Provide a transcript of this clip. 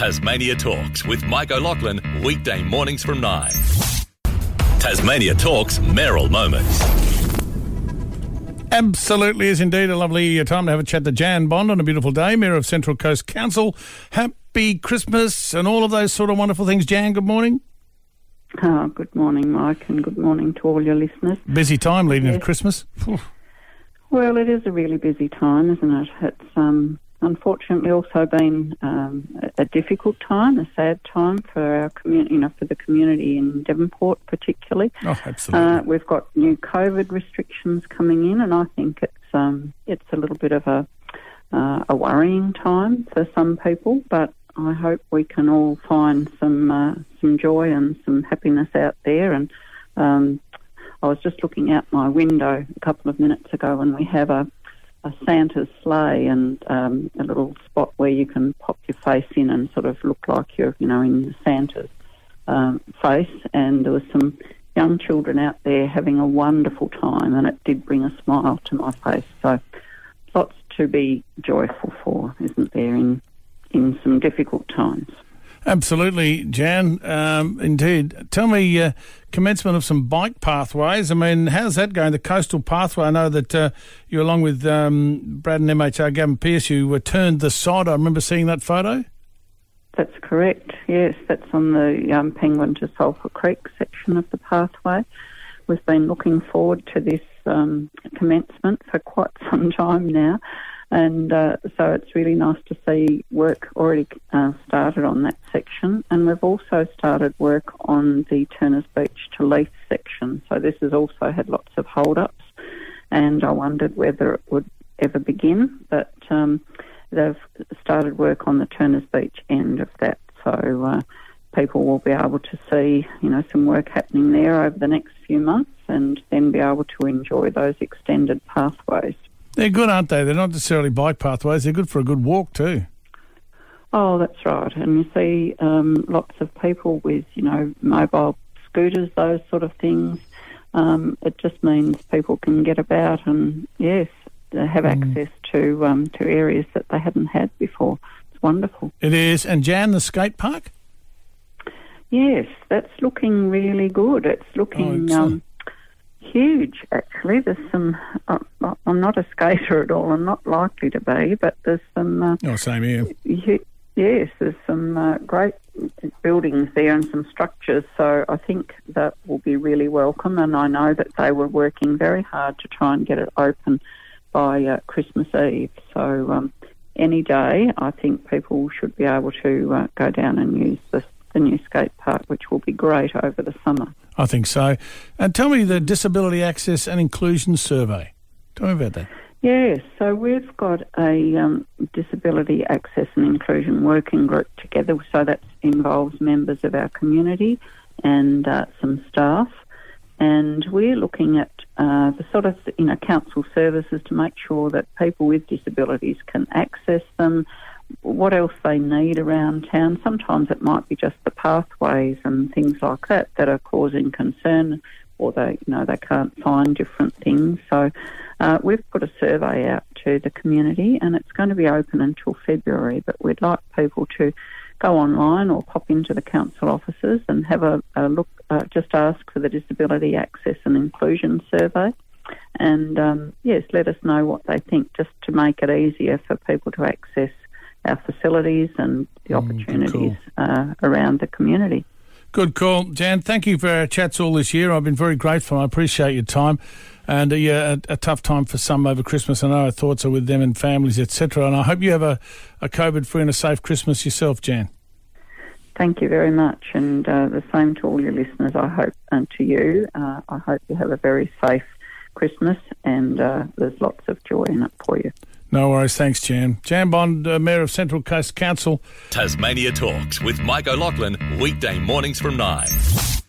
Tasmania Talks with Mike O'Loughlin, weekday mornings from 9. Tasmania Talks Mayoral Moments. Absolutely is indeed a lovely time to have a chat to Jan Bond on a beautiful day, Mayor of Central Coast Council. Happy Christmas and all of those sort of wonderful things. Jan, good morning. Oh, good morning, Mike, and good morning to all your listeners. Busy time leading Yes. to Christmas. Well, it is a really busy time, isn't it? It's um, unfortunately also been um, a, difficult time, a sad time for our community, you know, for the community in Devonport particularly. Oh, absolutely. Uh, we've got new COVID restrictions coming in, and I think it's um, it's a little bit of a uh, a worrying time for some people. But I hope we can all find some uh, some joy and some happiness out there. And um, I was just looking out my window a couple of minutes ago, and we have a a Santa's sleigh and um, a little spot where you can pop your face in and sort of look like you're, you know, in Santa's um, face. And there was some young children out there having a wonderful time, and it did bring a smile to my face. So, lots to be joyful for, isn't there, in in some difficult times. Absolutely, Jan. Um, indeed. Tell me, uh, commencement of some bike pathways. I mean, how's that going? The coastal pathway. I know that uh, you, along with um, Braddon MHR Gavin Pearce, you uh, turned the sod. I remember seeing that photo. That's correct. Yes, that's on the um, Penguin to Sulphur Creek section of the pathway. We've been looking forward to this um, commencement for quite some time now, and uh, so it's really nice to see work already uh, started on that section. And we've also started work on the Turners Beach to Leith section. So this has also had lots of hold-ups, and I wondered whether it would ever begin, but. Um, they've started work on the Turners Beach end of that. So uh, people will be able to see, you know, some work happening there over the next few months, and then be able to enjoy those extended pathways. They're good, aren't they? They're not necessarily bike pathways. They're good for a good walk too. Oh, that's right. And you see um, lots of people with, you know, mobile scooters, those sort of things. Um, it just means people can get about and, yes, they have access to um, to areas that they hadn't had before. It's wonderful. It is. And Jan, the skate park. Yes, that's looking really good. It's looking excellent. Huge, actually. There's some. Uh, I'm not a skater at all. I'm not likely to be, but there's some. Uh, Oh, same here. hu- yes, there's some uh, great buildings there and some structures. So I think that will be really welcome. And I know that they were working very hard to try and get it open by uh, Christmas Eve. So um, any day, I think people should be able to uh, go down and use the, the new skate park, which will be great over the summer. I think so. And tell me the Disability Access and Inclusion Survey. Tell me about that. Yes, so we've got a um, disability access and inclusion working group together. So that involves members of our community and uh, some staff, and we're looking at uh, the sort of you know council services to make sure that people with disabilities can access them. What else they need around town? Sometimes it might be just the pathways and things like that that are causing concern, or they you know they can't find different things. So uh, we've put a survey out to the community, and it's going to be open until February. But we'd like people to go online or pop into the council offices and have a, a look. Uh, just ask for the Disability Access and Inclusion Survey, and um, yes, let us know what they think, just to make it easier for people to access our facilities and the opportunities uh, around the community. Good call, Jan. Thank you for our chats all this year. I've been very grateful. I appreciate your time. And uh, yeah, a, a tough time for some over Christmas. I know our thoughts are with them and families, etc. And I hope you have a, a COVID-free and a safe Christmas yourself, Jan. Thank you very much, and uh, the same to all your listeners. I hope, and to you, uh, I hope you have a very safe Christmas, and uh, there's lots of joy in it for you. No worries. Thanks, Jan. Jan Bond, uh, Mayor of Central Coast Council. Tasmania Talks with Mike O'Loughlin, weekday mornings from 9.